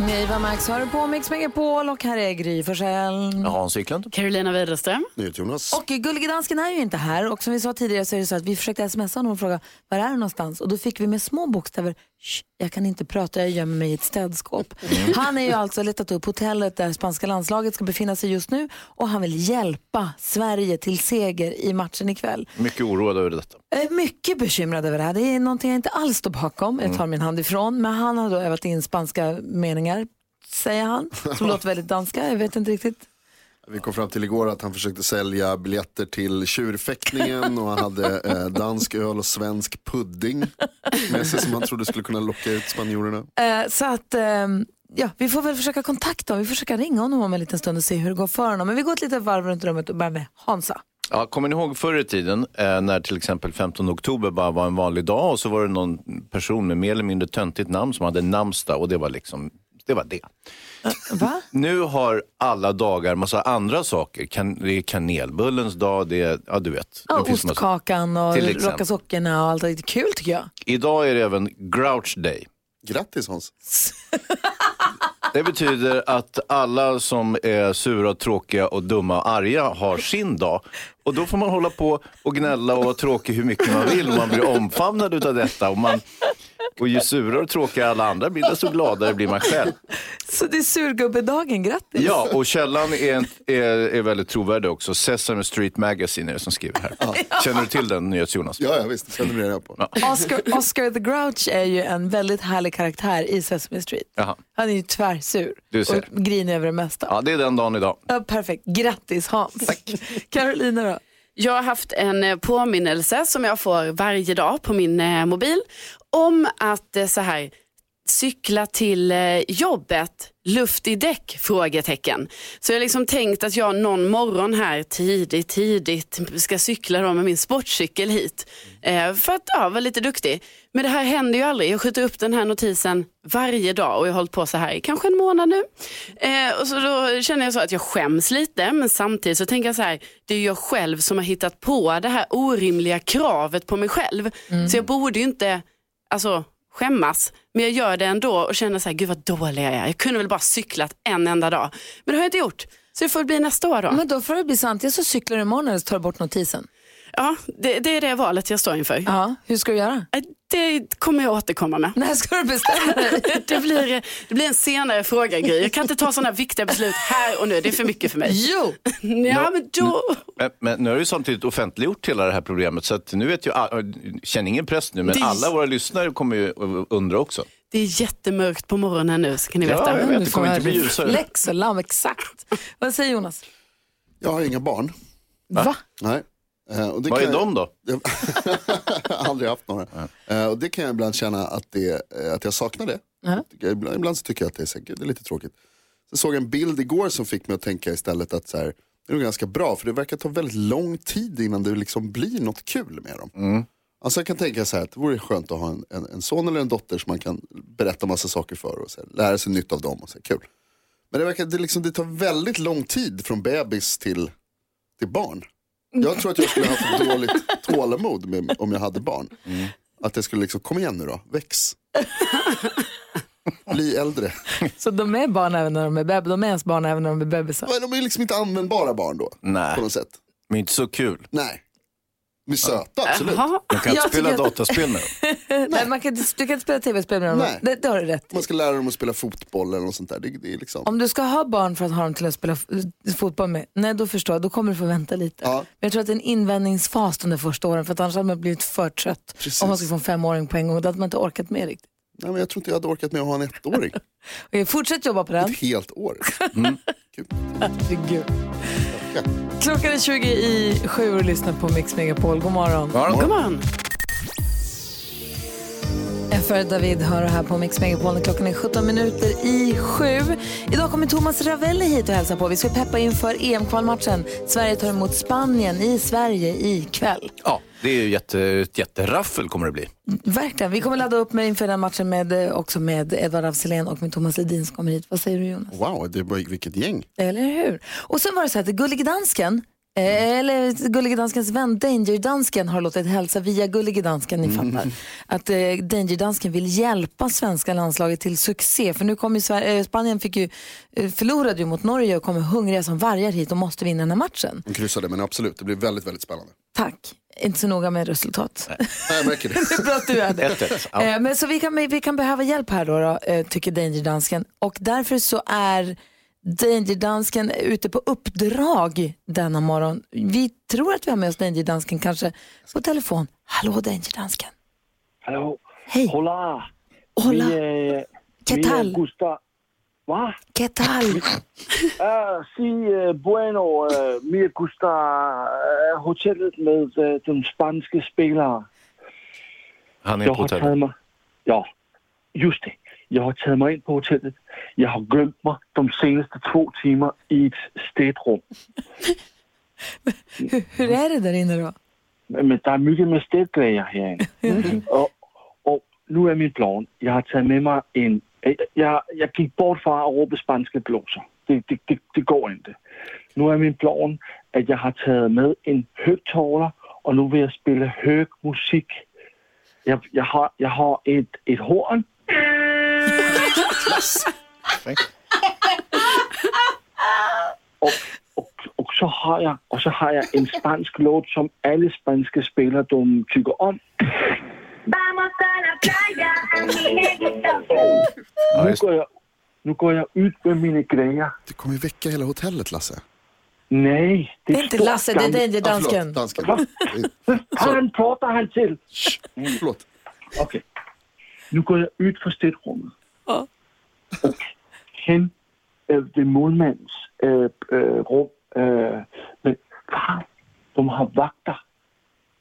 Eva Max har du på Mix Megapol och här är Gry Forssell. Hans Wiklund. Carolina Widerström. Jonas. Och Gullige Dansken är ju inte här och som vi sa tidigare så är det så att vi försökte smsa honom och fråga var är du någonstans och då fick vi med små bokstäver jag kan inte prata, jag gömmer mig i ett städskåp. Han är ju alltså letat upp hotellet där spanska landslaget ska befinna sig just nu och han vill hjälpa Sverige till seger i matchen ikväll. Mycket oroad över detta. Jag är mycket bekymrad över det här. Det är någonting jag inte alls står bakom. Jag tar min hand ifrån. Men han har då övat in spanska meningar, säger han, som låter väldigt danska. Jag vet inte riktigt. Vi kom fram till igår att han försökte sälja biljetter till tjurfäktningen och han hade eh, dansk öl och svensk pudding med sig som han trodde skulle kunna locka ut spanjorerna. Eh, så att, ehm, ja, vi får väl försöka kontakta honom. Vi får försöka ringa honom om en liten stund och se hur det går för honom. Men vi går ett litet varv runt rummet och börjar med Hansa. Ja, kommer ni ihåg förr i tiden eh, när till exempel 15 oktober bara var en vanlig dag och så var det någon person med mer eller mindre töntigt namn som hade namnsdag och det var liksom det. Var det. Va? Nu har alla dagar massa andra saker. Kan, det är kanelbullens dag, det är, ja du vet. Ja, ostkakan och rocka sockerna och allt. Det är kul tycker jag. Idag är det även Grouch Day. Grattis Hans. Det betyder att alla som är sura, tråkiga och dumma och arga har sin dag. Och då får man hålla på och gnälla och vara tråkig hur mycket man vill. Och man blir omfamnad utav detta. Och, man, och ju surare och tråkigare alla andra blir, desto gladare blir man själv. Så det är surgubbedagen, grattis. Ja, och källan är, är, är väldigt trovärdig också. Sesame Street Magazine är det som skriver här. Känner du till den nyhets-Jonas? Ja, ja visst, vi redan på. Oscar, Oscar the Grouch är ju en väldigt härlig karaktär i Sesame Street. Jaha. Han är ju tvärsur Du ser. och grinig över det mesta. Ja, det är den dagen idag. Ja, perfekt, grattis Hans. Carolina då? Jag har haft en eh, påminnelse som jag får varje dag på min eh, mobil om att eh, så här cykla till eh, jobbet, luft i däck? Frågetecken. Så jag har liksom tänkt att jag någon morgon här tidigt, tidigt ska cykla då med min sportcykel hit. Eh, för att ja, vara lite duktig. Men det här händer ju aldrig. Jag skjuter upp den här notisen varje dag och jag har hållit på så här i kanske en månad nu. Eh, och så då känner jag så att jag skäms lite men samtidigt så tänker jag så här, det är jag själv som har hittat på det här orimliga kravet på mig själv. Så jag borde ju inte, alltså skämmas. Men jag gör det ändå och känner så här, gud vad dålig jag är. Jag kunde väl bara cyklat en enda dag. Men det har jag inte gjort. Så det får bli nästa år då. Men då får det bli så antingen så cyklar du imorgon eller så tar du bort notisen. Ja, det, det är det valet jag står inför. Ja, hur ska du göra? Eh, Det kommer jag återkomma med. När ska du bestämma dig? Det blir, det blir en senare fråga Gry. Jag kan inte ta sådana viktiga beslut här och nu. Det är för mycket för mig. Jo! Ja, men då... Men, men nu har du samtidigt offentliggjort hela det här problemet så att nu vet ju, all- känn ingen press nu, men Det- alla våra lyssnare kommer ju undra också. Det är jättemörkt på morgonen nu, så kan ni Ja, veta. jag vet. Det kommer inte bli ljusare. Lamm, exakt. Vad säger Jonas? Jag har inga barn. Va? Nej. Eh, och det Vad är jag- de då? Jag har aldrig haft några. Eh, och det kan jag ibland känna att, det, eh, att jag saknar det. Jag- Ibland, ibland så tycker jag att det är, så, gud, det är lite tråkigt. Så såg jag en bild igår som fick mig att tänka istället att så här, det är nog ganska bra för det verkar ta väldigt lång tid innan det liksom blir något kul med dem. Alltså jag kan tänka så här att det vore skönt att ha en, en, en son eller en dotter som man kan berätta massa saker för och så här, lära sig nytt av dem. Och så här, kul. Men det verkar det liksom, det tar väldigt lång tid från bebis till, till barn. Jag tror att jag skulle ha haft dåligt tålamod med, om jag hade barn. Att det skulle liksom, kom igen nu då, väx. Bli äldre. Så de är barn även när de är bebisar? De är ens barn även när de är bebisar? Men de är liksom inte användbara barn då. Nej. På något sätt. Men inte så kul. Nej. Är söta, absolut. Jaha. Man kan inte Jag spela tycker att- dataspel med dem. Nej, man kan, inte- du kan inte spela tv-spel med dem. Nej. Det, det har du rätt i. Man ska lära dem att spela fotboll eller något sånt där. Det, det är liksom... Om du ska ha barn för att ha dem till att spela f- fotboll med, nej då förstår jag, då kommer du få vänta lite. Ja. Men jag tror att det är en invändningsfas de där första åren för att annars hade man blivit för trött Precis. om man skulle få en femåring på en gång. Då hade man inte orkat med riktigt. Nej, men jag tror inte jag hade orkat med att ha en ettåring. Fortsätt jobba på den. Ett helt år. Kul. Herregud. Klockan är 20 i sju och lyssnar på Mix Megapol. God morgon. God morgon. För David hör här på Mix Megapol klockan är 17 minuter i sju. Idag kommer Thomas Ravelli hit och hälsa på. Vi ska peppa inför EM-kvalmatchen. Sverige tar emot Spanien i Sverige ikväll. Ja, det är ju jätte, ett jätteraffel kommer det bli. Verkligen. Vi kommer ladda upp med inför den matchen med, eh, också med Edvard af och med Thomas Ledin som kommer hit. Vad säger du Jonas? Wow, det var, vilket gäng. Eller hur? Och sen var det så här att Gullige Dansken, eh, eller Gullige Danskens vän Danger Dansken har låtit hälsa via Gullige Dansken, ni fattar, att eh, Danger Dansken vill hjälpa svenska landslaget till succé. För nu kommer ju Sverige, eh, Spanien fick ju, eh, förlorade ju mot Norge och kommer hungriga som vargar hit och måste vinna den här matchen. De kryssade, men absolut, det blir väldigt, väldigt spännande. Tack. Inte så noga med resultat. Nej, jag märker det. Det är bra att du är det. 1-1, ja. Eh, Men så vi kan, vi kan behöva hjälp här då, då eh, tycker Danger Dansken. Och därför så är Danger Dansken ute på uppdrag denna morgon. Vi tror att vi har med oss Danger Dansken kanske på telefon. Hallå Danger Dansken. Hallå. Hej. Hola. Hola. Vi, eh, ¿Qué vi tal? Gustav. Va? ¿Qué tal? Uh, si, eh, bueno. Uh, vi är Gustav uh, hotellet med uh, de spanska spelare. Han är Jag på hotellet. Ja, just det. Jag har tagit mig in på hotellet. Jag har glömt mig de senaste två timmar i ett städrum. hur, hur är det där inne då? Men der er mycket med städgrejer herinde. og, og nu er min plan. Jeg har taget med mig en... Jeg, jeg gik bort fra at råbe spanske blåser. Det, det, det, det går ikke. Nu er min plan, at jeg har taget med en høgtaler, og nu vil jeg spille høg musik. Jeg, jeg, har, jeg har et, et horn. Og, og, og, så har jeg, og så har jeg en spansk låt, som alle spanske spillere de tykker om. Nu går, jag, nu går jag ut med mina grejer. Det kommer ju väcka hela hotellet, Lasse. Nej, det Det är är inte Lasse, det är gammalt- Danger Ah, förlåt, Dansken. dansken. Han pratar han till. Mm, förlåt. Okej. Nu går jag ut från städrummet. Ja. Och hen äh, vid målmans äh, äh, rum. Äh, men fan, de har vakter.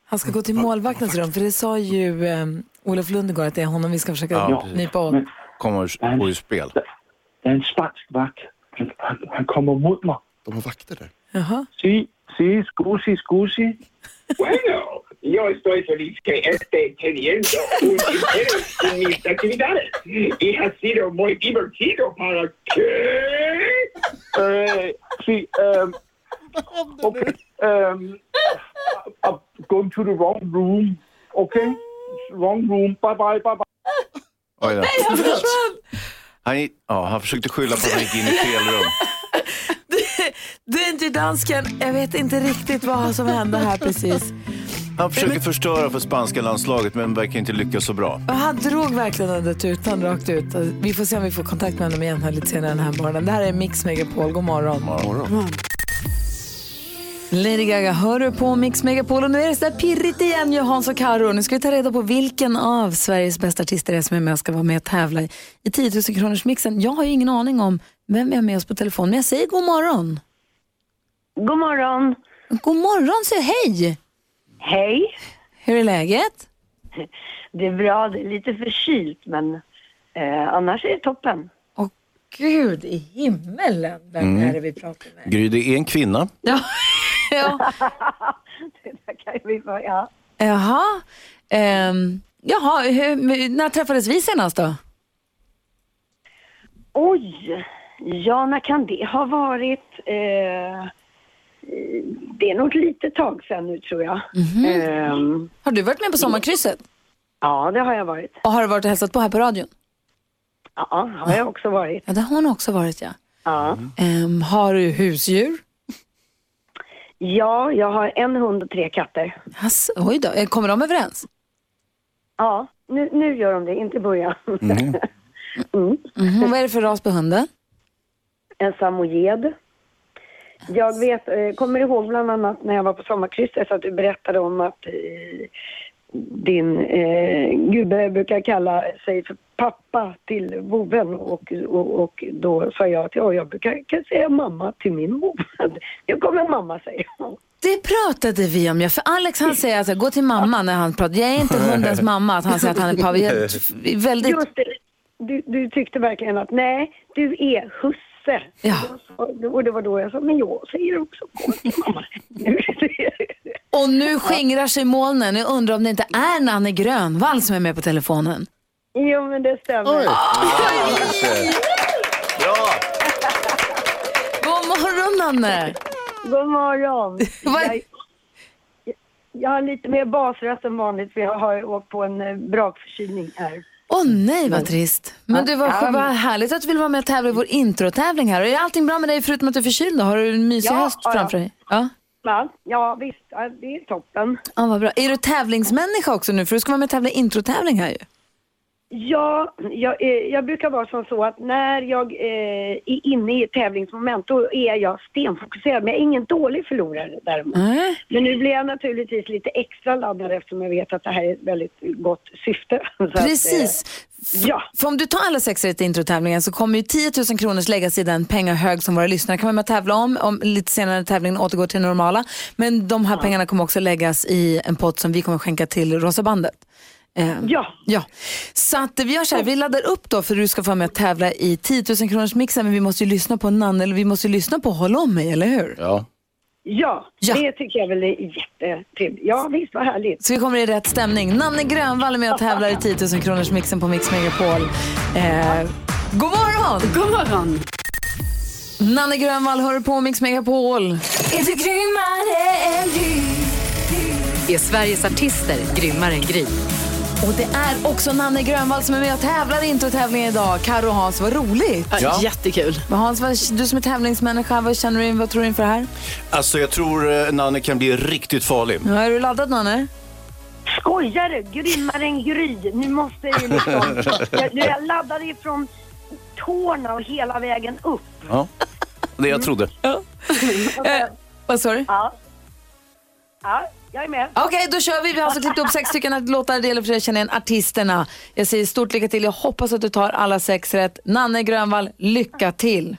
Han ska gå till målvaktens rum, för det sa ju eh, Olof Lund igår att det är honom vi ska försöka Ja, nypa åt. Men kommer gå ur spel. det är en spansk vakt. Han, han, han kommer mot mig. De har vakter där. Jaha. Si, si, scusi, scusi. Bueno, yo estoy feliz que esté teniendo un interés en mis actividades y ha sido muy divertido para que... Uh, see, um, okay. Um, I'm going to the wrong room. Okay? Wrong room. Bye, bye, bye, bye. Oj då. Han, gick- ja, han försökte skylla på att han gick in i fel rum. Danger Dansken, jag vet inte riktigt vad som hände här precis. Han försöker förstöra för spanska landslaget men verkar inte lyckas så bra. Och Han drog verkligen under tutan rakt ut. Vi får se om vi får kontakt med honom igen här lite senare den här morgonen. Det här är Mix Megapol. God morgon. Morgon. Lady Gaga hör du på Mix Megapol och nu är det så där pirrigt igen Johans och Karo. Nu ska vi ta reda på vilken av Sveriges bästa artister det är som är med och ska vara med och tävla i 10 000 kronors mixen. Jag har ju ingen aning om vem vi har med oss på telefon men jag säger god morgon. God morgon. God morgon säger hej. Hej. Hur är läget? Det är bra, det är lite förkylt men eh, annars är det toppen. Åh gud i himmelen, vem är det vi pratar med? Gry, det är en kvinna. Ja. ja. det där kan vi få, ja. Jaha. Ehm, jaha, hur, när träffades vi senast då? Oj, ja när kan det ha varit? Eh, det är nog ett litet tag sedan nu tror jag. Ehm, Har du varit med på sommarkrysset? ja, det har jag varit. Och har du varit och hälsat på här på radion? Ja, har jag också varit. Ja, det har hon också varit ja. Ja. Ehm, har du husdjur? ja, jag har en hund och tre katter. Ass, oj då, Eh, kommer de överens? Ja, nu, nu gör de det, inte i början. Mhm, Vad är det för ras på hunden? en samojed. Jag vet, eh, kommer ihåg bland annat när jag var på sommarkrysset att du berättade om att eh, din eh, gubbe brukar kalla sig för pappa till vovven och, och, och då sa jag att ja, jag brukar kan säga mamma till min vovve. Nu kommer mamma säga. Det pratade vi om, ja. För Alex han säger alltså, gå till mamma när han pratar. Jag är inte hundens mamma, att han säger att han är pappa. Jag är Väldigt... Just det, du, du tyckte verkligen att nej, du är husse. Ja. Och det var då jag sa, men jag säger också till mamma. Och nu skingrar sig molnen. Jag undrar om det inte är Nanne Grönvall som är med på telefonen. jo, men det stämmer. Oj. Bra! God morgon Nanne! God morgon. Jag, jag har lite mer basröst än vanligt för jag har åkt på en eh, brakförkylning här. Åh nej vad trist. Men du, vad, Ja, vad härligt att du vill vara med och tävla i vår introtävling här. Och är allting bra med dig förutom att du är förkyld då? Har du en mysig Ja, höst ja, framför dig? Ja. Ja, visst. Det är toppen. ja, vad bra. Är du tävlingsmänniska också nu? För du ska vara med och tävla i introtävling här ju. Ja, jag, eh, jag brukar vara som så att när jag eh, är inne i ett tävlingsmoment då är jag stenfokuserad. Men jag är ingen dålig förlorare däremot. Nej. Men nu blir jag naturligtvis lite extra laddad eftersom jag vet att det här är ett väldigt gott syfte. Så att, eh, Precis. ja. För om du tar alla sex rätt i introtävlingen så kommer ju 10 000 kronor läggas i den pengahög som våra lyssnare kan vara med och tävla om, om lite senare när tävlingen återgår till det normala. Men de här pengarna kommer också läggas i en pott som vi kommer skänka till Rosa bandet. Eh, Ja. ja. Så att vi gör så här, vi laddar upp då för att du ska få med och tävla i 10 000 kronors mixen men vi måste ju lyssna på Nanne, eller vi måste ju lyssna på Håll om mig, eller hur? Ja. Ja, Ja. det tycker jag väl är jättetrevligt. Ja, visst vad härligt. Så vi kommer i rätt stämning. Nanne Grönvall är med och tävlar i 10 000 kronors mixen på Mix Megapol. Eh, god morgon! God morgon. Nanne Grönvall hör på Mix Megapol. Är Sveriges artister grymmare än Gry? Och det är också Nanne Grönvall som är med och tävlar i introtävlingen idag. Karo och Hans, vad roligt. Ja. Jättekul. Men Hans, vad, du som är tävlingsmänniska, vad känner du, vad tror du inför det här? Alltså jag tror eh, Nanne kan bli riktigt farlig. Ja, är du laddad Nanne? Skojar du? Grymmare än Gry. Nu måste jag ju liksom... Jag, jag laddade ifrån tårna och hela vägen upp. Ja. Det jag trodde. Eh, vad sa du? Ja. Ja, jag är med. Okej, då kör vi. Vi har alltså klippt upp sex stycken låtar. Det gäller för dig att känna igen artisterna. Jag säger stort lycka till. Jag hoppas att du tar alla sex rätt. Nanne Grönvall, lycka till.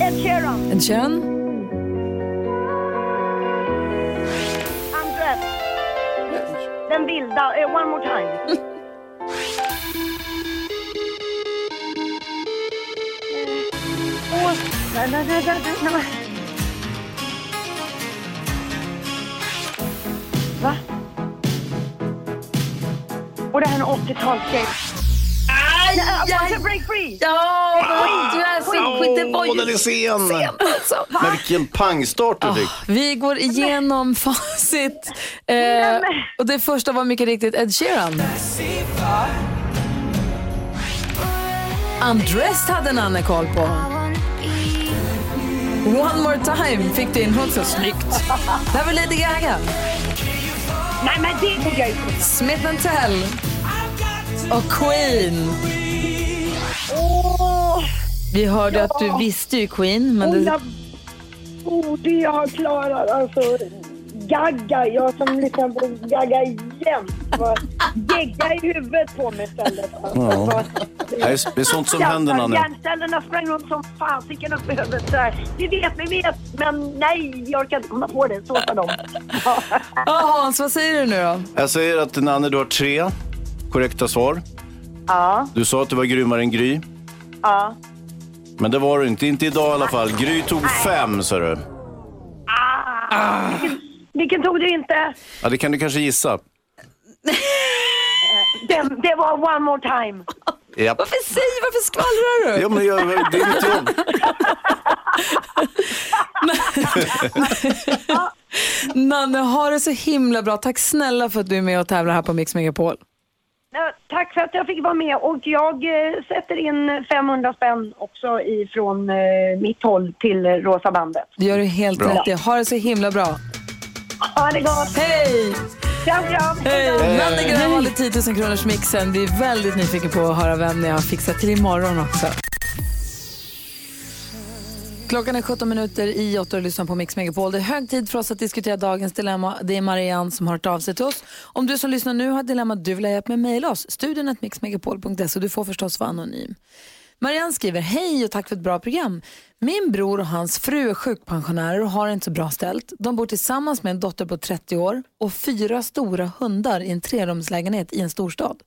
Ed Sheeran, Ed Sheeran, Andres. Den vilda. eh, one more time. åh, nej, nej, nej, nej, nej, nej. Va? Och det här är en 80-talsgrej. Aj, aj, break free! Ja, du är så skit. Det var den är sen! alltså. Men vilken pangstart du fick. Vi går igenom facit. Eh, och det första var mycket riktigt Ed Sheeran. Undressed hade Nanne koll på. One more time fick du in också. Snyggt. Det här var Lady Gaga. Nej, men det borde jag ju Smith Tell. Och Queen. Vi hörde att du visste ju Queen. Men och det, jag borde jag ha klarat. Alltså, Gagga. Jag som lyssnar på Gagga jämt. var Gegga i huvudet på mig istället. Alltså, Ja. Vad- Det är, sånt som händer Nanne. Hjärncellerna sprang runt som fasiken upp i huvudet. Så här. Vi vet, vi vet, men nej, jag orkar inte komma på det. Så sa de. Ja, Hans, vad säger du nu då? Jag säger att Nanne, du har tre korrekta svar. Ja, Du sa att du var grymmare än Gry. ja. Men det var du inte. Inte idag i alla fall. Gry tog fem, sa du. Ah. Vilken, vilken tog du inte? Ja, det kan du kanske gissa. Den, det var one more time. Japp. Varför säger varför skvallrar du? Ja, men jag, det är mitt jobb. Nanne, ha det så himla bra. Tack snälla för att du är med och tävlar här på Mix Megapol. Tack för att jag fick vara med och jag eh, sätter in 500 spänn också ifrån eh, mitt håll till eh, Rosa bandet. Det gör du helt rätt i. Ha det så himla bra. Ha det gott! Hej! Kram, kram! Hej! Nanne Grönvall i 10 000 kronors mixen. Vi är väldigt nyfikna på att höra vem ni har fixat till imorgon också. Klockan är 17 minuter i 8 och lyssnar på Mix Megapol. Det är hög tid för oss att diskutera dagens dilemma. Det är Marianne som har hört av sig till oss. Om du som lyssnar nu har ett dilemma du vill ha hjälp med, mejla oss. Studion mixmegapol.se. Du får förstås vara anonym. Marianne skriver, hej och tack för ett bra program. Min bror och hans fru är sjukpensionärer och har inte så bra ställt. De bor tillsammans med en dotter på 30 år och fyra stora hundar i en trerumslägenhet i en storstad.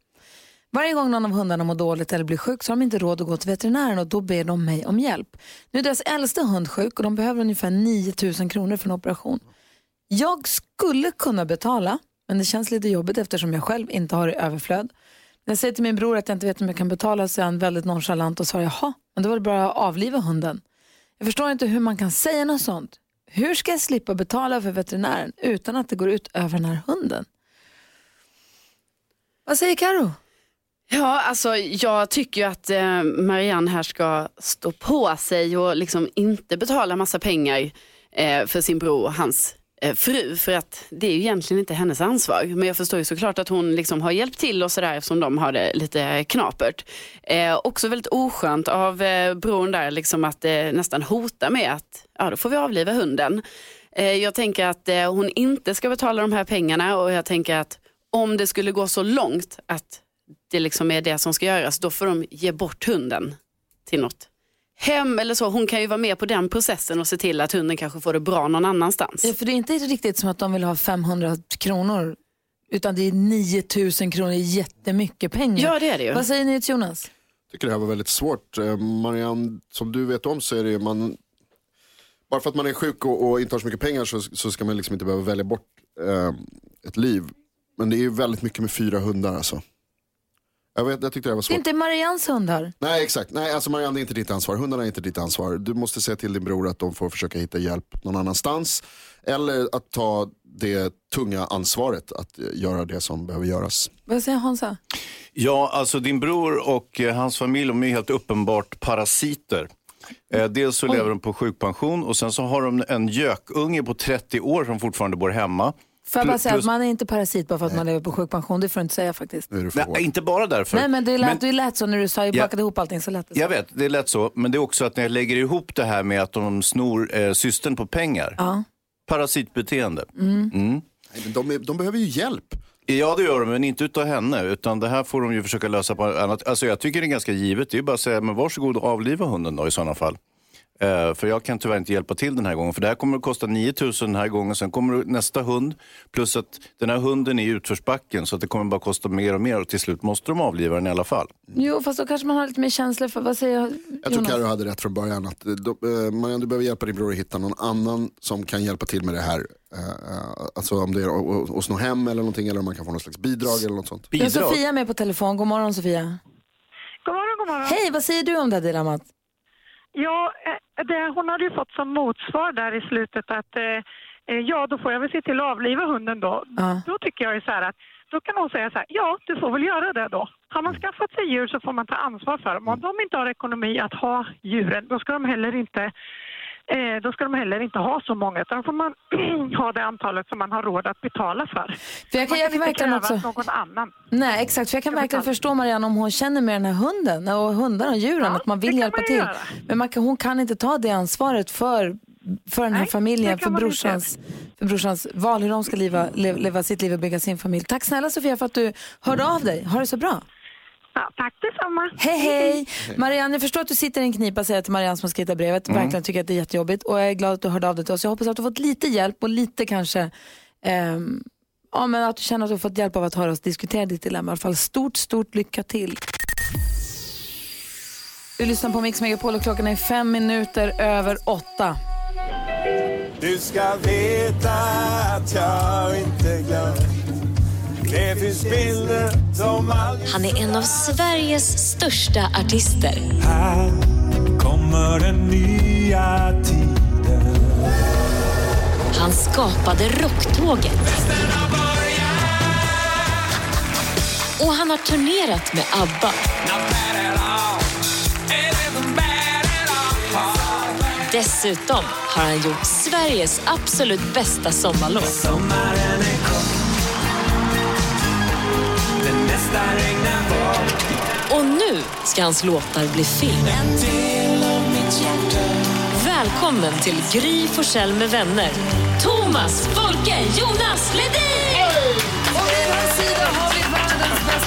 Varje gång någon av hundarna mår dåligt eller blir sjuk så har de inte råd att gå till veterinären och då ber de mig om hjälp. Nu är deras äldsta hund sjuk och de behöver ungefär 9 000 kronor för en operation. Jag skulle kunna betala, men det känns lite jobbigt eftersom jag själv inte har i överflöd. När jag säger till min bror att jag inte vet om jag kan betala så är han väldigt nonchalant och svarar jaha, men då var det bara att avliva hunden. Jag förstår inte hur man kan säga något sånt. Hur ska jag slippa betala för veterinären utan att det går ut över den här hunden? Vad säger Karo? Ja, alltså jag tycker ju att eh, Marianne här ska stå på sig och liksom inte betala massa pengar eh, för sin bror och hans Eh, fru. För att det är ju egentligen inte hennes ansvar. Men jag förstår ju såklart att hon liksom har hjälpt till och sådär eftersom de har det lite knapert. Eh, också väldigt oskönt av eh, bron där liksom att eh, nästan hota med att ja, då får vi avliva hunden. Eh, jag tänker att eh, hon inte ska betala de här pengarna och jag tänker att om det skulle gå så långt att det liksom är det som ska göras, då får de ge bort hunden till något hem eller så. Hon kan ju vara med på den processen och se till att hunden kanske får det bra någon annanstans. Ja, för det är inte riktigt som att de vill ha 500 kronor utan det är 9000 kronor, det är jättemycket pengar. Ja, det är det ju. Vad säger ni till Jonas? tycker det här var väldigt svårt. Eh, Marianne, som du vet om så är det ju man, bara för att man är sjuk och, och inte har så mycket pengar så, så ska man liksom inte behöva välja bort eh, ett liv. Men det är ju väldigt mycket med fyra hundar alltså. Jag, vet, jag tyckte det var Det är svårt. inte Marians hundar. Nej exakt, nej alltså Marianne det är inte ditt ansvar, hundarna är inte ditt ansvar. Du måste säga till din bror att de får försöka hitta hjälp någon annanstans. Eller att ta det tunga ansvaret att eh, göra det som behöver göras. Vad säger Hansa? Ja, alltså din bror och eh, hans familj de är helt uppenbart parasiter. Eh, dels så lever de på sjukpension och sen så har de en gökunge på 30 år som fortfarande bor hemma. Får jag bara Plus- säga att plus- man är inte parasit bara för att man lever på sjukpension. Det får du inte säga faktiskt. Nej, inte bara därför. Nej men det lät, det lät så när du sa, jag Ja. bakade ihop allting så lät det så. Jag vet, det är lätt så. Men det är också att när jag lägger ihop det här med att de snor eh, systern på pengar. Ja. Parasitbeteende. Mm. Mm. Nej, men de, är, de behöver ju hjälp. Ja det gör de, men inte utav henne. Utan det här får de ju försöka lösa på annat. Alltså jag tycker det är ganska givet. Det är bara att säga, men varsågod och avliva hunden då i sådana fall. Eh, för jag kan tyvärr inte hjälpa till den här gången. För det här kommer att kosta 9 000 den här gången. Sen kommer nästa hund. Plus att den här hunden är i utförsbacken. Så att det kommer bara kosta mer och mer. Och till slut måste de avliva den i alla fall. Jo fast då kanske man har lite mer känslor för, vad säger Jag tror Jonas? Karo hade rätt från början. Att, eh, de, eh, Marianne, du behöver hjälpa din bror att hitta någon annan som kan hjälpa till med det här. Eh, eh, alltså om det är att- sno hem eller någonting eller om man kan få någon slags bidrag eller något sånt. Vi har Sofia med på telefon. God morgon Sofia. God morgon, god morgon. Hej, vad säger du om det här dilemmat? Ja, eh, det, hon hade ju fått som motsvar där i slutet att eh, eh, ja, då får jag väl se till att avliva hunden då. Ja. Då tycker jag ju så här att då kan hon säga så här, ja, du får väl göra det då. Har man skaffat sig djur så får man ta ansvar för dem. Om de inte har ekonomi att ha djuren, då ska de heller inte eh, då ska de heller inte ha så många, utan då får man ha det antalet som man har råd att betala för. För jag kan, jag kan inte verkligen också... någon annan Nej, exakt. För jag kan verkligen förstå Marianne om hon känner med den här hunden och hundarna och djuren, att man vill hjälpa man till. göra. Men man kan, hon kan inte ta det ansvaret för, för den här Nej, familjen, för brorsans, för brorsans val, hur de ska leva, leva, leva sitt liv och bygga sin familj. Tack snälla Sofia för att du hörde av dig. Ha det så bra. Ja, tack detsamma. Hej hej! Marianne, jag förstår att du sitter i en knipa, säger jag till Marianne som har skrivit brevet. Mm. Verkligen tycker att det är jättejobbigt och jag är glad att du hörde av dig till oss. Jag hoppas att du har fått lite hjälp och lite kanske ehm, ja, men att du känner att du har fått hjälp av att höra oss diskutera ditt dilemma. I alla fall stort, stort lycka till. Du lyssnar på Mix Megapol och klockan är fem minuter över åtta. Du ska veta att jag inte glömt Det finns bilder som aldrig Han är en av Sveriges största artister. Här kommer den nya tiden Han skapade Rocktåget. Och han har turnerat med ABBA. Dessutom har han gjort Sveriges absolut bästa sommarlåt. Nu ska hans låtar bli film. Välkommen till Gry Forssell med vänner. Thomas, Folke, Jonas, Ledin!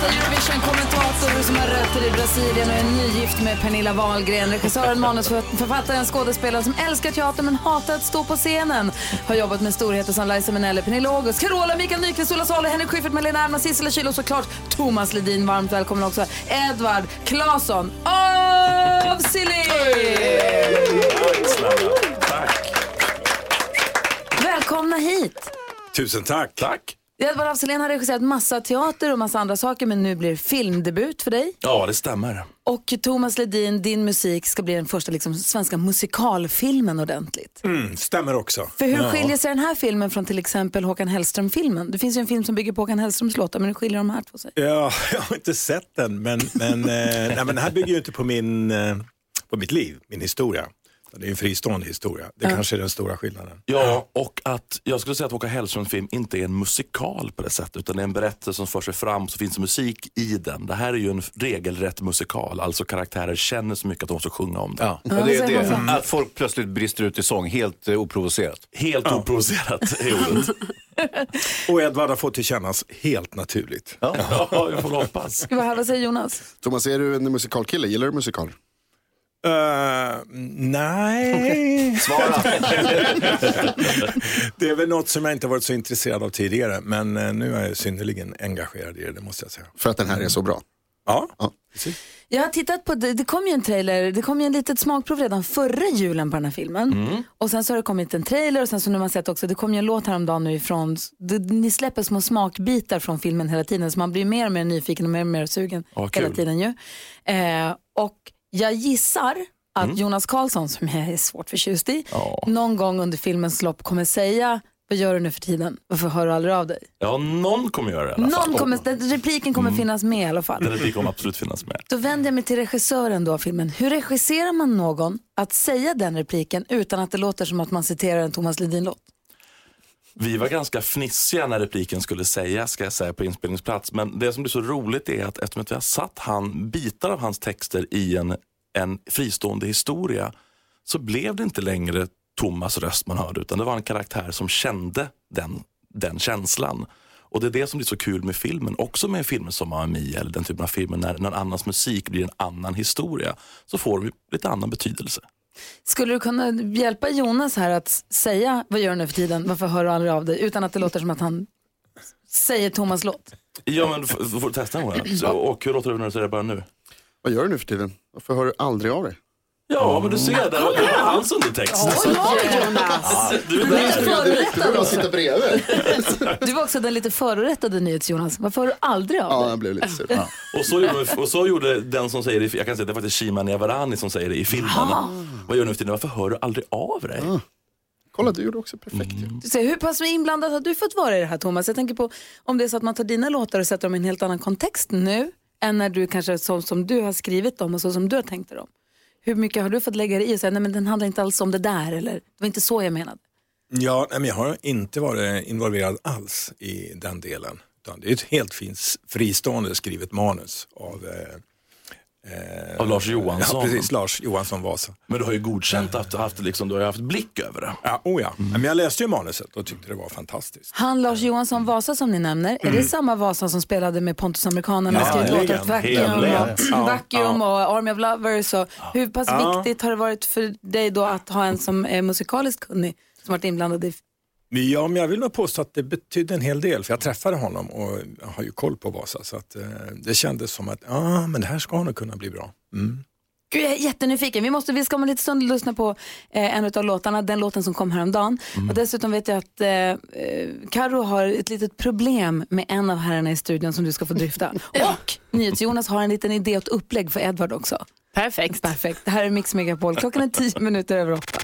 Eurovision-kommentator som har rötter i Brasilien och är nygift med Pernilla Wahlgren. Regissören, manusförfattaren, skådespelaren som älskar teater men hatar att stå på scenen. Har jobbat med storheter som Liza Minnelli, Pernilla August, Carola, Mikael Nyqvist, Ola Salo, Henrik Schyffert, Malena Ernman, Sissela Kyle och såklart Thomas Ledin. Varmt välkommen också. Edvard Claesson av Tack. Välkomna hit. Tusen tack. Tack. Edvard af Sillén har regisserat massa teater och massa andra saker men nu blir det filmdebut för dig. Ja, det stämmer. Och Thomas Ledin, din musik ska bli den första liksom, svenska musikalfilmen ordentligt. Mm, stämmer också. För hur Ja. skiljer sig den här filmen från till exempel Håkan Hellström-filmen? Det finns ju en film som bygger på Håkan Hellströms låtar men hur skiljer de här två sig? Ja, jag har inte sett den, men, men, eh, nej, men den här bygger ju inte på, min, eh, på mitt liv, min historia. Det är en fristående historia. Det Ja. kanske är den stora skillnaden. Ja, och att jag skulle säga att Håkan Hellströms film inte är en musikal på det sättet, utan det är en berättelse som för sig fram, så finns det musik i den. Det här är ju en regelrätt musikal, alltså karaktärer känner så mycket att de måste sjunga om det. Ja, det är det. Att folk plötsligt brister ut i sång helt eh, oprovocerat. Helt Ja. oprovocerat är ordet. Och Edvard har fått till kännas helt naturligt. Ja, jag får hoppas. Vad säger Jonas? Thomas, är du en musikalkille? Gillar du musikal? Uh, nej. Svara. det är väl något som jag inte varit så intresserad av tidigare, men eh, nu är jag synnerligen engagerad i det, det måste jag säga. För att den här är så bra? Ja. Jag har tittat på, det, det kom ju en trailer, det kom ju en litet smakprov redan förra julen på den här filmen. Mm. Och sen så har det kommit en trailer och sen så nu har man sett också, det kom ju en låt häromdagen nu ifrån, det, ni släpper små smakbitar från filmen hela tiden så man blir mer och mer nyfiken och mer och mer sugen Ja, kul. hela tiden ju. Eh, och jag gissar att Mm. Jonas Karlsson, som jag är svårt förtjust i, någon gång under filmens lopp kommer säga, vad gör du nu för tiden? Varför hör du aldrig av dig? Ja, någon kommer göra det i alla fall. Någon kommer, den, repliken kommer finnas med i alla fall. Den repliken kommer absolut finnas med. Då vänder jag mig till regissören då av filmen. Hur regisserar man någon att säga den repliken utan att det låter som att man citerar en Thomas Ledin-låt? Vi var ganska fnissiga när repliken skulle sägas, ska jag säga, på inspelningsplats. Men det som blir så roligt är att eftersom att vi har satt han, bitar av hans texter i en, en fristående historia så blev det inte längre Thomas röst man hörde utan det var en karaktär som kände den, den känslan. Och det är det som blir så kul med filmen, också med filmer som Ami eller den typen av filmer när någon annans musik blir en annan historia så får de lite annan betydelse. Skulle du kunna hjälpa Jonas här att säga vad gör du nu för tiden, varför hör du aldrig av dig utan att det låter som att han säger Thomas låt? Ja men får, du testa några. Så, och hur låter det när du säger det bara nu? Vad gör du nu för tiden? Varför hör du aldrig av dig? Ja, men du ser, det var, det hans undertext. Oj, Jonas. Ja, du är Du förorättad också. sitta bredvid. Du var också den lite förorättade NyhetsJonas. Varför hör du aldrig av Ja, dig? jag blev lite sur. Och så, gjorde, och så gjorde den som säger det, jag kan säga det är faktiskt Shima Niavarani som säger det i filmen. Vad gör du nu för tiden? Varför hör du aldrig av dig? Kolla, du gjorde också perfekt ju. Du ser, hur pass inblandad har du fått vara i det här Thomas? Jag tänker på om det är så att man tar dina låtar och sätter dem i en helt annan kontext nu än när du kanske så som du har skrivit dem och så som du har tänkt dig dem. Hur mycket har du fått lägga dig i och säga nej men den handlar inte alls om det där eller det var inte så jag menade. Ja, nej, men jag har inte varit involverad alls i den delen. Det är ett helt fint fristående skrivet manus av, eh, eh, Av Lars Johansson. Ja, precis. Lars Johansson Vasa. Men du har ju godkänt att du har haft, liksom, du har haft blick över det. Ja, oh ja. Men jag läste ju manuset och tyckte det var fantastiskt. Han Lars Johansson Vasa som ni nämner, är det samma Vasa som spelade med Pontus Amerikanerna och Ja, skrev låtar åt Vacuum, och, Vacuum Army of Lovers? Och hur pass Ja. viktigt har det varit för dig då att ha en som är musikaliskt kunnig som varit inblandad i Ja, men jag vill nog påstå att det betydde en hel del, för jag träffade honom och jag har ju koll på Vasa. Så att, eh, det kändes som att ja, men det här ska nog kunna bli bra. Mm. Gud, jag är jättenyfiken. Vi, måste, vi ska om en liten stund lyssna på eh, en av låtarna, den låten som kom häromdagen. Och dessutom vet jag att eh, eh, Karo har ett litet problem med en av herrarna i studion som du ska få dryfta. Och NyhetsJonas har en liten idé och ett upplägg för Edvard också. Perfekt. Perfekt. Det här är Mix Megapol. Klockan är tio minuter över åtta.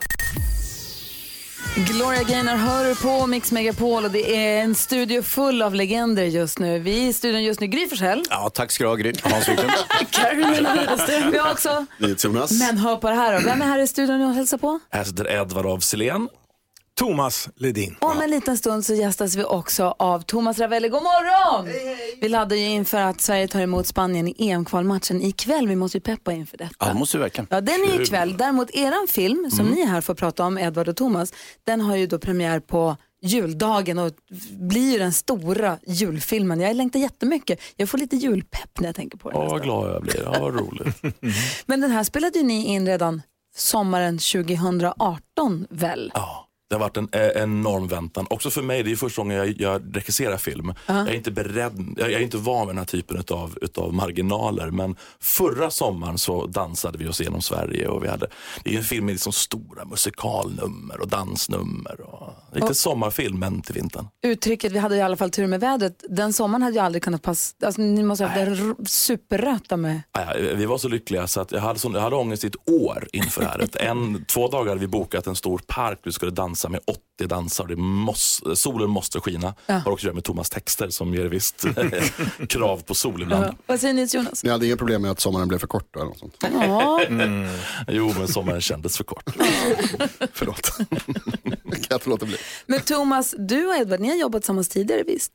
Gloria Gaynor hör på Mix Megapol och det är en studio full av legender just nu. Vi är i studion just nu, Gry Forssell. Ja, tack ska du ha Gry. Hans Wiklund. Carolina Widerström. Vi har också NyhetsJonas. Men hör på det här då. Vem är här i studion och hälsar på? Här sitter Edvard af Sillén. Thomas Ledin. Om en liten stund så gästas vi också av Thomas Ravelli. God morgon! Vi laddar ju inför att Sverige tar emot Spanien i EM-kvalmatchen ikväll. Vi måste ju peppa inför detta. Ja, det måste vi verkligen. Ja, den är ikväll. Däremot eran film som ni är här får prata om, Edvard och Thomas, den har ju då premiär på juldagen och blir ju den stora julfilmen. Jag längtar jättemycket. Jag får lite julpepp när jag tänker på den. Åh, vad glad jag blir. Ja, vad roligt. Men den här spelade ju ni in redan sommaren 2018 väl? Det har varit en eh, enorm väntan. Också för mig, det är första gången jag, jag regisserar film. Jag är inte beredd, jag jag är inte van med den här typen utav, utav marginaler. Men förra sommaren så dansade vi oss igenom Sverige och vi hade, det är en film med liksom stora musikalnummer och dansnummer. Och, lite Och- sommarfilm men till vintern. Uttrycket vi hade i alla fall tur med vädret, den sommaren hade ju aldrig kunnat passa, alltså, ni måste ha haft r- superröta med. Ja, Vi var så lyckliga så att jag hade, sån, jag hade ångest i ett år inför det här. En, två dagar hade vi bokat en stor park vi skulle dansa med 80 dansare. Det måste, solen måste skina. Ja. Har också att göra med Thomas texter som ger visst krav på sol ibland. Vad säger ni Jonas? Ni hade inga problem med att sommaren blev för kort då, eller något sånt? Ja. Mm. Jo, men sommaren kändes för kort. Förlåt. kan jag inte låta bli. Men Thomas, du och Edvard, ni har jobbat tillsammans tidigare visst?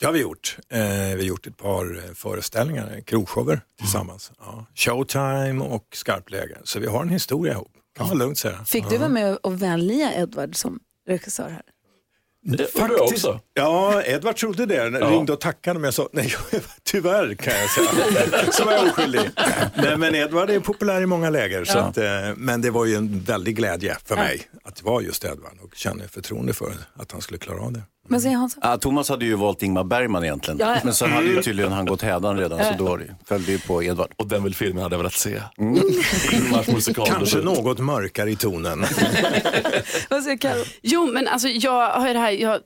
Det har vi gjort. Eh, vi har gjort ett par eh, föreställningar, krogshower tillsammans. Ja. Showtime och skarpläge. Så vi har en historia ihop, kan man lugnt säga. Fick du vara med och välja Edvard som regissör här? Faktiskt, ja, Edvard trodde det. Ja. Ringde och tackade men jag sa nej, tyvärr kan jag säga. Så var jag oskyldig. Nej, men Edvard är populär i många läger. Så Ja. att, eh, men det var ju en väldig glädje för mig att det var just Edvard och kände förtroende för att han skulle klara av det. Vad säger Hans? Ja, Thomas hade ju valt Ingmar Bergman egentligen. Ja. Men sen hade ju tydligen han gått hädan redan, så då föll det ju på Edvard. Och den vill filmen hade jag velat se. Mm. Ingmars musikal. Kanske något mörkare i tonen. Vad säger Karo? Jo, men alltså jag har ju det här, jag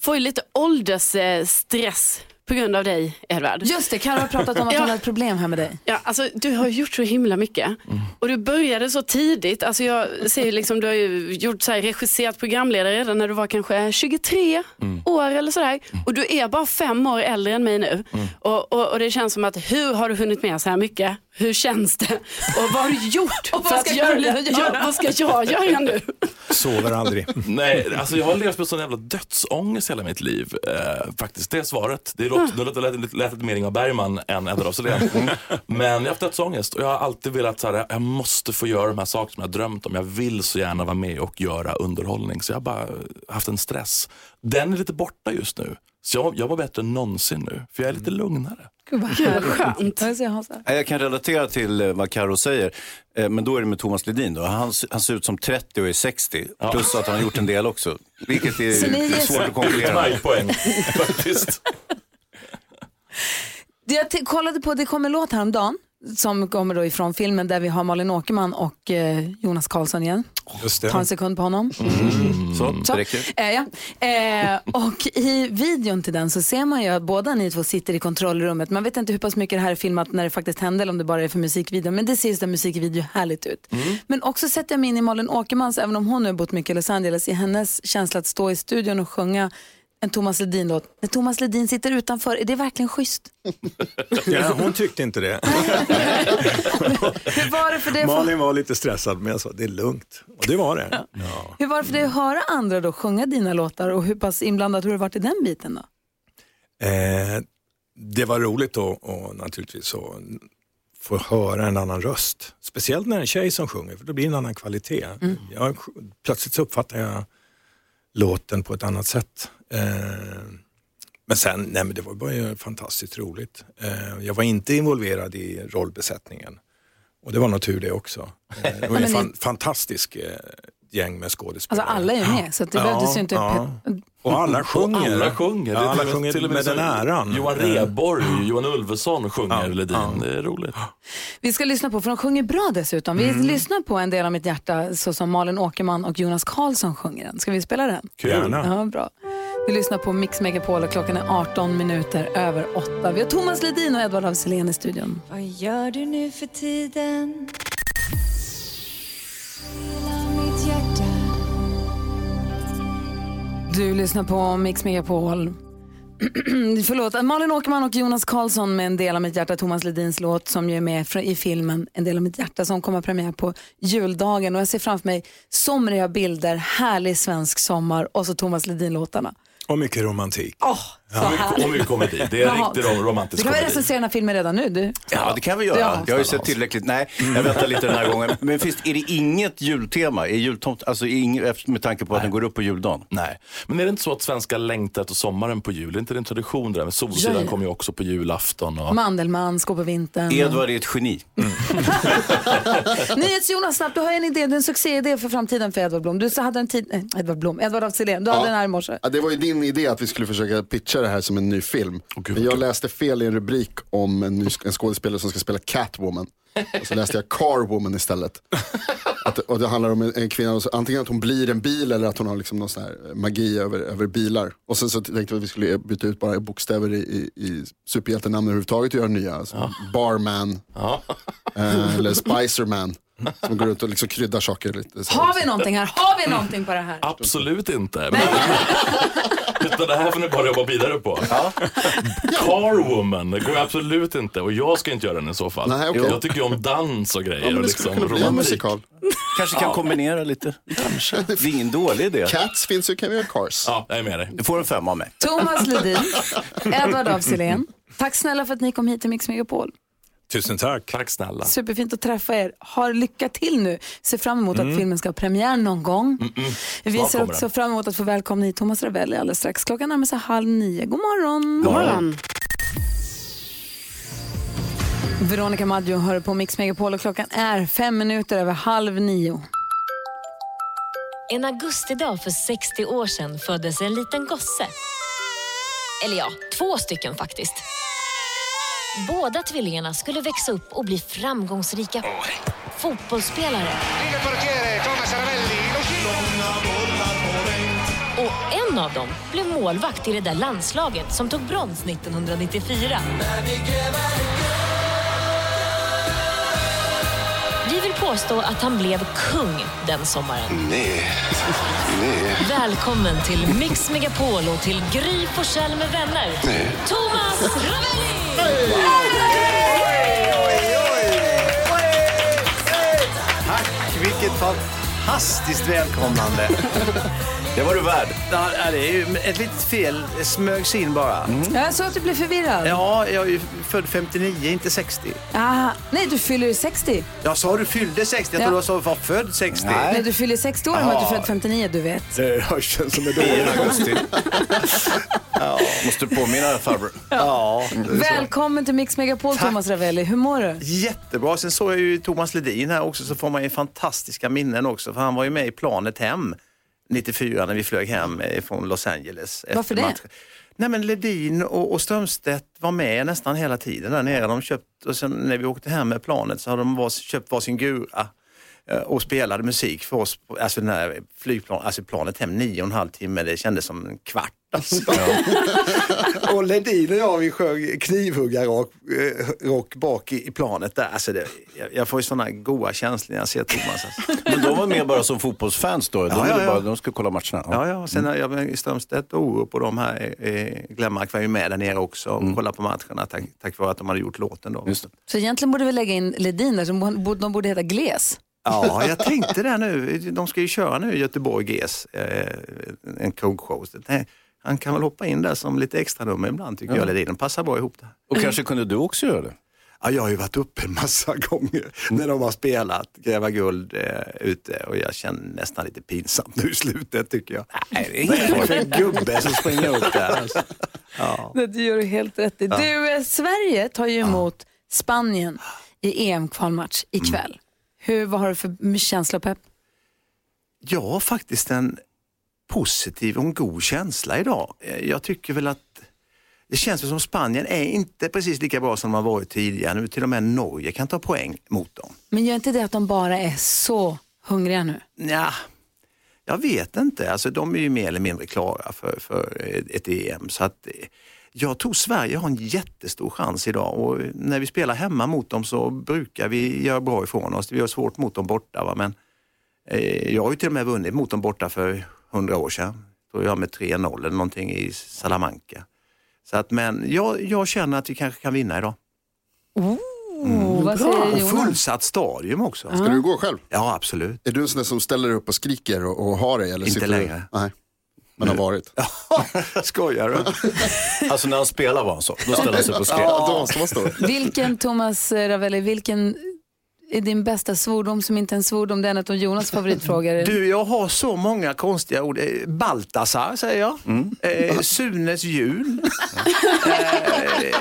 får ju lite åldersstress på grund av dig, Edvard. Just det, Karo har pratat om att Ja. hon har ett problem här med dig. Ja, alltså, du har gjort så himla mycket. Och du började så tidigt. Alltså, jag ser liksom, du har ju gjort så här, regisserat programledare redan när du var kanske 23 år eller sådär. Och du är bara fem år äldre än mig nu. Och, och, och det känns som att hur har du hunnit med så här mycket? Hur känns det? Och vad har du gjort? Och vad för ska att göra? Ja, vad ska jag göra nu? Sover aldrig. Nej, alltså jag har levt med sån jävla dödsångest hela mitt liv. Eh, faktiskt, det är svaret. Det låter, det låter lät, lät lite mer Ingmar Bergman än af Sillén. Men jag har haft dödsångest och jag har alltid velat så här, jag måste få göra de här sakerna som jag har drömt om. Jag vill så gärna vara med och göra underhållning. Så jag har bara haft en stress. Den är lite borta just nu. Så jag, jag var bättre än någonsin nu, för jag är lite lugnare. Gud vad? Ja, Jag kan relatera till eh, vad Karo säger, eh, men då är det med Thomas Ledin. Då. Han, han ser ut som 30 och är 60, plus att han har gjort en del också. Vilket är, är svårt så- att konkurrera med. poäng faktiskt. Det Jag kollade på, det kom en låt häromdagen som kommer då ifrån filmen där vi har Malin Åkerman och eh, Jonas Karlsson igen. Just. Ta en sekund på honom. Så, Så, det räcker. eh, ja. eh, och i videon till den så ser man ju att båda ni två sitter i kontrollrummet. Man vet inte hur pass mycket det här är filmat när det faktiskt hände eller om det bara är för musikvideo. Men det ser ju som musikvideo härligt ut. Men också sätter jag mig in i Malin Åkermans, även om hon nu har bott mycket i Los Angeles, i hennes känsla att stå i studion och sjunga en Thomas Ledin-låt. När Thomas Ledin sitter utanför, är det verkligen schysst? Ja, hon tyckte inte det. Hur var det för dig? Malin var lite stressad men jag sa det är lugnt. Och det var det. Ja. Hur var det för dig att höra andra då sjunga dina låtar och hur pass inblandad har du varit i den biten då? Eh, det var roligt då och naturligtvis att få höra en annan röst. Speciellt när det är en tjej som sjunger för då blir det en annan kvalitet. Jag, plötsligt så uppfattar jag låten på ett annat sätt. Eh, men sen, nej men det var bara ju fantastiskt roligt. Eh, jag var inte involverad i rollbesättningen. Och det var nog tur det också. Eh, det var en fan, fantastisk eh, gäng med skådespelare. Alltså alla är ju med så det behövdes ju inte... pe- Och alla sjunger. Och alla sjunger. Ja, alla sjunger till och med så- den äran. Johan Rheborg, Johan Ulveson sjunger Ledin. Det är roligt. Vi ska lyssna på, för de sjunger bra dessutom. Vi Mm. lyssnar på en del av mitt hjärta så som Malin Åkerman och Jonas Karlsson sjunger den. Ska vi spela den? Kul. Gärna. Ja, bra. Vi lyssnar på Mix Megapol och klockan är 18 minuter över 8. Vi har Thomas Ledin och Edvard af i studion. Vad gör du nu för tiden? Du lyssnar på Mix Megapol. förlåt, Malin Åkerman och Jonas Karlsson med En del av mitt hjärta, Thomas Ledins låt som ju är med i filmen En del av mitt hjärta som kommer premiär på juldagen och jag ser framför mig somriga bilder, härlig svensk sommar och så Thomas Ledin-låtarna. Och mycket romantik. Oh så härligt. Och mycket komedi. Det är riktigt rom- romantisk Du kan väl komedi. recensera den här filmen redan nu? Du? Ja, det kan vi göra. Ja. Jag har ju sett tillräckligt. Nej, jag väntar lite den här gången. Men finns, är det inget jultema? Är jultomt, alltså inget, med tanke på att den går upp på juldagen? Nej, men är det inte så att svenskar längtar efter sommaren på jul? Är inte det en tradition det där med Solsidan Ja, ja. kommer ju också på julafton. Och... Mandelmann, Skå på vintern. Edvard är ett geni. NyhetsJonas, snabbt, du har en idé, du har en succéidé för framtiden för Edvard Blom. Du så hade en tid, nej, Edvard Blom, Edvard af du hade den här i morse. Ja, det var ju din idé att vi skulle försöka pitcha det här som en ny film. Men jag läste fel i en rubrik om en, ny, en skådespelare som ska spela Catwoman. Och så läste jag Carwoman istället. Att, och det handlar om en, en kvinna, så antingen att hon blir en bil eller att hon har liksom någon sån här magi över, över bilar. Och sen så tänkte vi att vi skulle byta ut bara bokstäver i, i, i superhjältenamn överhuvudtaget och göra nya. Alltså, Barman, eh, eller Spicerman. Som går ut och liksom kryddar saker lite. Så. Har vi någonting här? Har vi någonting på det här? Absolut inte. Utan det här får ni bara jobba vidare på. Carwoman, det går absolut inte. Och jag ska inte göra den i så fall. Nej, okej. Jag tycker ju om dans och grejer. Ja, men och liksom romantik. musikal. Kanske kan Ja. kombinera lite. Kanske. Det är ingen dålig idé. Cats finns ju, kan vi göra Cars. Ja, jag är med dig. Du får en femma av mig. Thomas Ledin, Edvard af tack snälla för att ni kom hit till Mix Megapol. Tusen tack. Tack snälla. Superfint att träffa er. Har lycka till nu. Ser fram emot Mm. att filmen ska ha premiär någon gång. Vi Snart ser kommer också den. fram emot att få välkomna hit Thomas Ravelli alldeles strax. Klockan närmar sig halv nio. God morgon. God morgon. Veronica Maggio hör på Mix Megapol och klockan är fem minuter över halv nio. En augustidag för 60 år sedan föddes en liten gosse. Eller ja, två stycken faktiskt. Båda tvillingarna skulle växa upp och bli framgångsrika fotbollsspelare. Och en av dem blev målvakt i det där landslaget som tog brons 1994. Vi vill påstå att han blev kung den sommaren. Nej. Nej. Välkommen till Mix Megapol och till Gry Forssell med vänner. Nej. Thomas Ravelli! Tack, vilket fantastiskt välkomnande. Det var du värd. Ja, det är ju ett litet fel, det smögs in bara. Jag såg att du blev förvirrad. Ja, jag är ju född 59, inte 60. Ah, nej, du fyller ju 60. Jag sa du fyllde 60, jag Ja. trodde du sa du var född 60. Nej. Du fyller 60 år med att du är född 59, du vet. Det har känts som år i augusti. ja. Måste påminna farbror. Ja. så. Välkommen till Mix Megapol, Tack. Thomas Ravelli. Hur mår du? Jättebra. Sen såg jag ju Thomas Ledin här också så får man ju fantastiska minnen också. För han var ju med i planet hem 94 när vi flög hem eh, från Los Angeles. Varför det? match. Nej men Ledin och, och Strömstedt var med nästan hela tiden där nere. De köpt, och sen när vi åkte hem med planet så hade de var, köpt varsin gura och spelade musik för oss. på- Alltså den här flygplan, alltså planet hem nio och en halv timme, det kändes som en kvart. Alltså. och Ledin och jag vi sjöng knivhuggarrock eh, rock bak i, i planet där. Alltså det, jag, jag får ju sådana goa känslor när jag ser Thomas. Alltså. Men de var med bara som fotbollsfans då? De, Ja, ville ja, ja. Bara, de skulle kolla matcherna? Ja, ja. Sen har jag Strömstedt och Orup och de här, eh, Glenmark var ju med där nere också och kollade på matcherna tack, tack vare att de hade gjort låten då. Så egentligen borde vi lägga in Ledin där, de borde heta Gles. Ja, jag tänkte det nu. De ska ju köra nu i Göteborg GES, eh, en krogshow. Han kan väl hoppa in där som lite extra nummer ibland tycker Ja. jag. Ledin. De passar bra ihop där. Och kanske kunde du också göra det? Ja, jag har ju varit uppe en massa gånger när de har spelat Gräva guld eh, ute och jag känner nästan lite pinsamt nu i slutet tycker jag. Nej, det är en gubbe som springer upp där. Alltså. Ja. Det du gör du helt rätt i. Ja. Du, eh, Sverige tar ju emot Spanien i EM-kvalmatch ikväll. Hur, vad har du för känsla? Jag har faktiskt en positiv och en god känsla idag. Eh, Jag tycker väl att det känns som Spanien är inte precis lika bra som de har varit tidigare. Nu till och med Norge kan ta poäng mot dem. Men gör inte det att de bara är så hungriga nu? Ja, jag vet inte. Alltså, de är ju mer eller mindre klara för, för ett EM. Så att, eh, jag tror Sverige har en jättestor chans idag och när vi spelar hemma mot dem så brukar vi göra bra ifrån oss. Vi har svårt mot dem borta. Va? Men, eh, jag har ju till och med vunnit mot dem borta för hundra år sedan. Tror jag med 3-0 eller någonting i Salamanca. Så att, men jag, jag känner att vi kanske kan vinna idag. Oh, vad säger Och Jonas? fullsatt stadium också. Ska du gå själv? Ja, absolut. Är du en sån där som ställer upp och skriker och, och har dig? Eller Inte längre. Du... Nej, men har varit. Skojar du? Alltså när han spelar var han så. Då ställer han sig och skrek. Ja, då måste man stå. Vilken, Thomas Ravelli, vilken är din bästa svordom som inte är en svordom? Det är en av Jonas favoritfrågor. Du, jag har så många konstiga ord. Eh, Baltasar säger jag. Eh, Sunes jul. eh,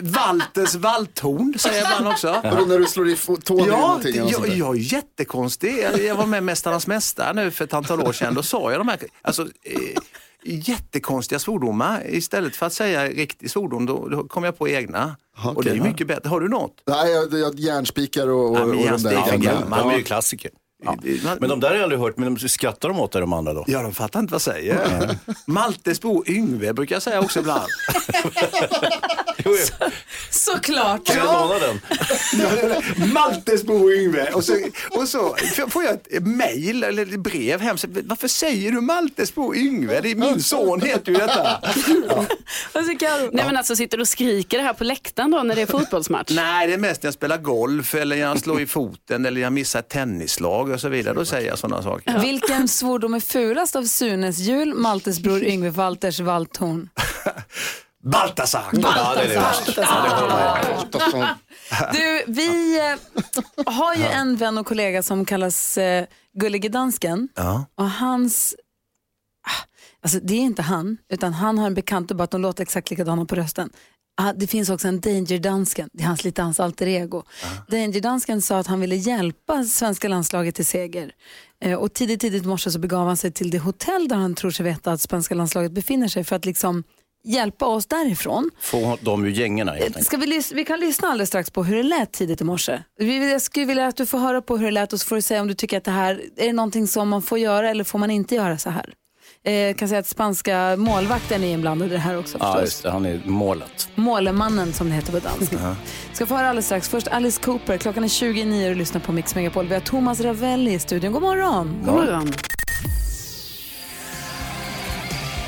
Valters valthorn säger jag ibland också. Vadå, när du slår i tån i Ja, någonting? jag, sånt där? jag är jättekonstig. Jag, jag var med Mästarnas Mästare nu för ett antal år sedan. Då sa jag de här alltså, eh, jättekonstiga svordomar. Istället för att säga riktig svordom, då, då kom jag på egna. och det är mycket bättre. Har du något? Nej, jag, jag järnspikar och, och, men och de järnspikar där. De är ju klassiker. Men de där har jag aldrig hört, men de skrattar de åt dig de andra då? Ja, de fattar inte vad jag säger. Maltesbo Yngve brukar jag säga också ibland. Såklart. Kan jag låna den? Maltesbo Yngve. Och så, och så får jag ett mejl eller ett brev hem. Så, Varför säger du Maltesbo Yngve? Det är min son heter ju detta. Säger Karo? Nej men alltså sitter du och skriker det här på läktaren då när det är fotbollsmatch? Nej, det är mest när jag spelar golf eller jag slår i foten eller jag missar ett tennislag och så vidare. Då säger jag sådana saker. Vilken svordom är fulast av Sunes jul, Maltes bror Yngve Walters valthorn? Baltasar! Ja. Ja. Du, vi eh, har ju en vän och kollega som kallas eh, Gullige Dansken. Ja. Och hans... ah, Alltså det är inte han, utan han har en bekant och bara att de låter exakt likadana på rösten. Ah, Det finns också en Danger-dansken, det är hans, lite hans alter ego. Danger-dansken sa att han ville hjälpa svenska landslaget till seger. Eh, och tidigt, tidigt i morse så begav han sig till det hotell där han tror sig veta att svenska landslaget befinner sig för att liksom hjälpa oss därifrån. Få dem ur gängorna helt enkelt. Ska vi, vi kan lyssna alldeles strax på hur det lät tidigt i morse. Jag skulle vilja att du får höra på hur det lät och så får du säga om du tycker att det här är det någonting som man får göra eller får man inte göra så här. Eh, jag kan säga att spanska målvakten är inblandad i det här också Ja, förstås. just det. Han är målet. Målemannen som det heter på danska. Ska få höra alldeles strax. Först Alice Cooper. Klockan är 29 och lyssnar på Mix Megapol. Vi har Thomas Ravelli i studion. God morgon. God morgon.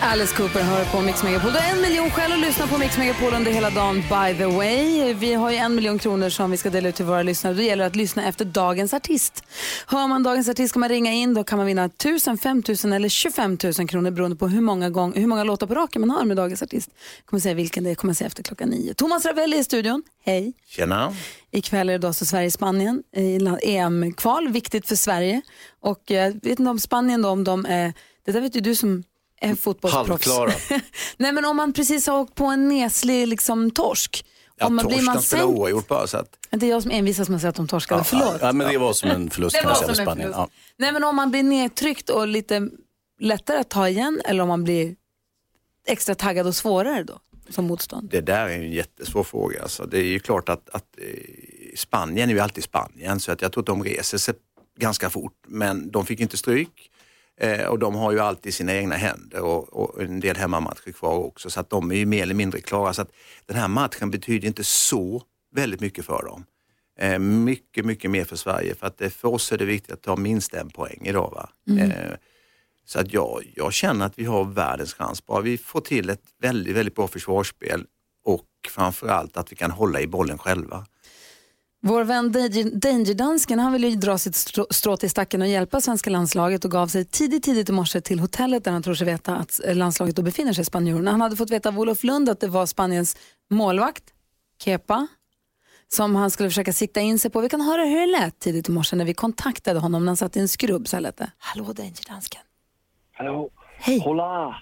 Alice Cooper hör på Mix Megapol. Du har en miljon skäl att lyssna på Mix Megapol under hela dagen, by the way. Vi har ju en miljon kronor som vi ska dela ut till våra lyssnare. Då gäller det att lyssna efter dagens artist. Hör man dagens artist kan man ringa in. Då kan man vinna 1000, 5000 eller 25 000 kronor beroende på hur många, gång, hur många låtar på raken man har med dagens artist. Jag kommer säga vilken det är, kommer säga efter klockan nio. Thomas Ravelli i studion. Hej. Tjena. Ikväll är det då så Sverige-Spanien i EM-kval, viktigt för Sverige. Och eh, jag vet inte om Spanien då, om de är, det där vet ju du som är fotbollsproffs. Halvklara. Nej men om man precis har åkt på en neslig liksom, torsk. Ja, om man, blir man sänkt, oavgjort bara så att... det är jag som envisas med att säga att de torskade, förlåt. Ja, men det var som en förlust kan man säga för Spanien. Ja. Nej men om man blir nedtryckt och lite lättare att ta igen eller om man blir extra taggad och svårare då som motstånd. Det där är en jättesvår fråga. Alltså, det är ju klart att, att eh, Spanien är ju alltid Spanien så att jag tror att de reser sig ganska fort. Men de fick inte stryk eh, och de har ju alltid sina egna händer och, och en del hemmamatcher kvar också så att de är ju mer eller mindre klara. Så att den här matchen betyder inte så väldigt mycket för dem. Eh, mycket, mycket mer för Sverige för att det, för oss är det viktigt att ta minst en poäng idag. Va? Mm. Eh, så att jag, jag känner att vi har världens chans. Bara vi får till ett väldigt, väldigt bra försvarsspel och framförallt att vi kan hålla i bollen själva. Vår vän Danger- Danger-dansken han ville dra sitt strå, strå till stacken och hjälpa svenska landslaget och gav sig tidigt, tidigt i morse till hotellet där han tror sig veta att eh, landslaget då befinner sig, spanjorerna. Han hade fått veta av Olof Lund att det var Spaniens målvakt, Kepa, som han skulle försöka sikta in sig på. Vi kan höra hur det lät tidigt i morse när vi kontaktade honom när han satt i en skrubb. Så här lät det. Hallå Danger-dansken. Hallå? Hej. Hola!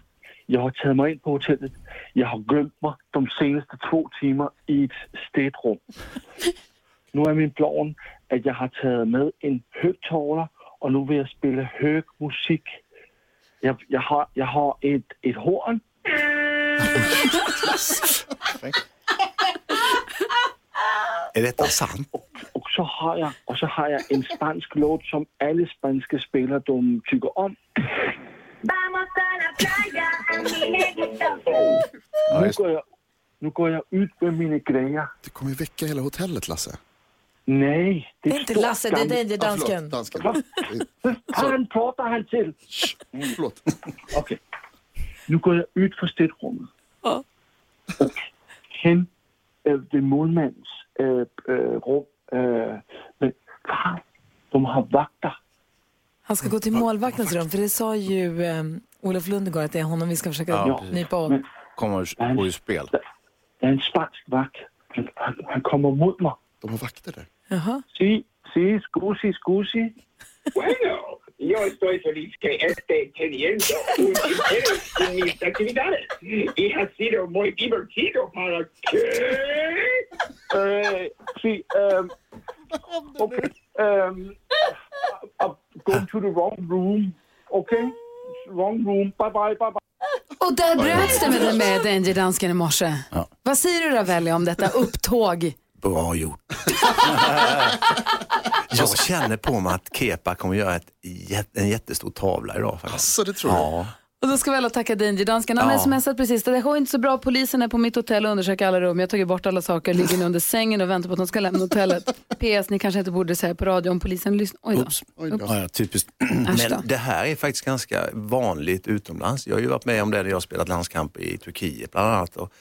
Jag har tagit mig in på hotellet. Jag har glömt mig de senaste två timmarna i ett städrum. Nu är min plan att jag har tagit med en högtalare och nu vill jag spela hög musik. Jag, jag, har, jag har ett, ett horn. Är detta sant? Och så har jag, och så har jag en spansk låt som alla spanska spelare de tycker om. Nu går, jag, nu går jag ut med mina grejer. Du kommer väcka hela hotellet Lasse. Nej, det Det är är inte Lasse, det är Danger-dansken. Ja, förlåt, dansken. Han pratar han till. Förlåt. Okej. Nu går jag ut från städrummet. Och hen, äh, det är målmans äh, äh, rum. Äh, men fan, de har vakter. Han ska gå till målvaktens rum, för det sa ju eh, Olof Lund igår att det är honom vi ska försöka Ja, nypa åt. Men Kommer gå i spel. det är en spansk vakt. Han, han, han kommer mot mig. De har vakter där. Jaha. Si, si, scusi, scusi. Bueno, yo estoy feliz que esté teniendo un interés en mis actividades. Y ha sido muy divertido para que... Uh, see, um, okay, um, I'm going to the wrong room. Okay, wrong room. Bye, bye, bye, bye. Och där bröts det med, med Danger Dansken i morse. Vad säger du Ravelli om detta upptåg? Bra gjort. Jag känner på mig att Kepa kommer göra ett, en jättestor tavla idag. Faktiskt. Så det tror jag. Och då ska vi alla tacka Danger Dansken. Han har Ja. smsat precis. Det går inte så bra. Polisen är på mitt hotell och undersöker alla rum. Jag har tagit bort alla saker, ligger nu under sängen och väntar på att de ska lämna hotellet. PS, ni kanske inte borde säga på radio om polisen lyssnar. Oj då. Oops. Oops. Ja, ja, typiskt. Men det här är faktiskt ganska vanligt utomlands. Jag har ju varit med om det när jag har spelat landskamp i Turkiet bland annat. Och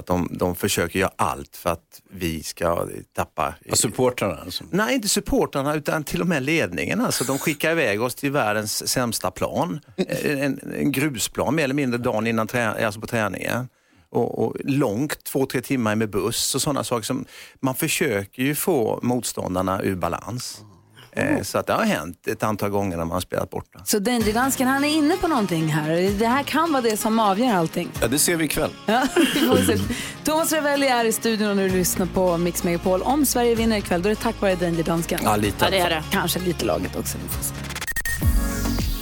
att de, de försöker göra allt för att vi ska tappa... supportrarna? Alltså. Nej, inte supportrarna utan till och med ledningen. Alltså, de skickar iväg oss till världens sämsta plan. En, en grusplan mer eller mindre dagen innan trä, alltså på träningen. Och, och långt, två, tre timmar med buss och sådana saker. som Man försöker ju få motståndarna ur balans. Eh, så att det har hänt ett antal gånger när man har spelat borta. Så Danger Dansken, han är inne på någonting här. Det här kan vara det som avgör allting. Ja, det ser vi ikväll. Ja, vi. Thomas Ravelli är i studion och nu lyssnar på Mix Megapol. Om Sverige vinner ikväll, då är det tack vare Danger Dansken. Ja, lite Ja, det är det. Kanske lite laget också. Vi får se.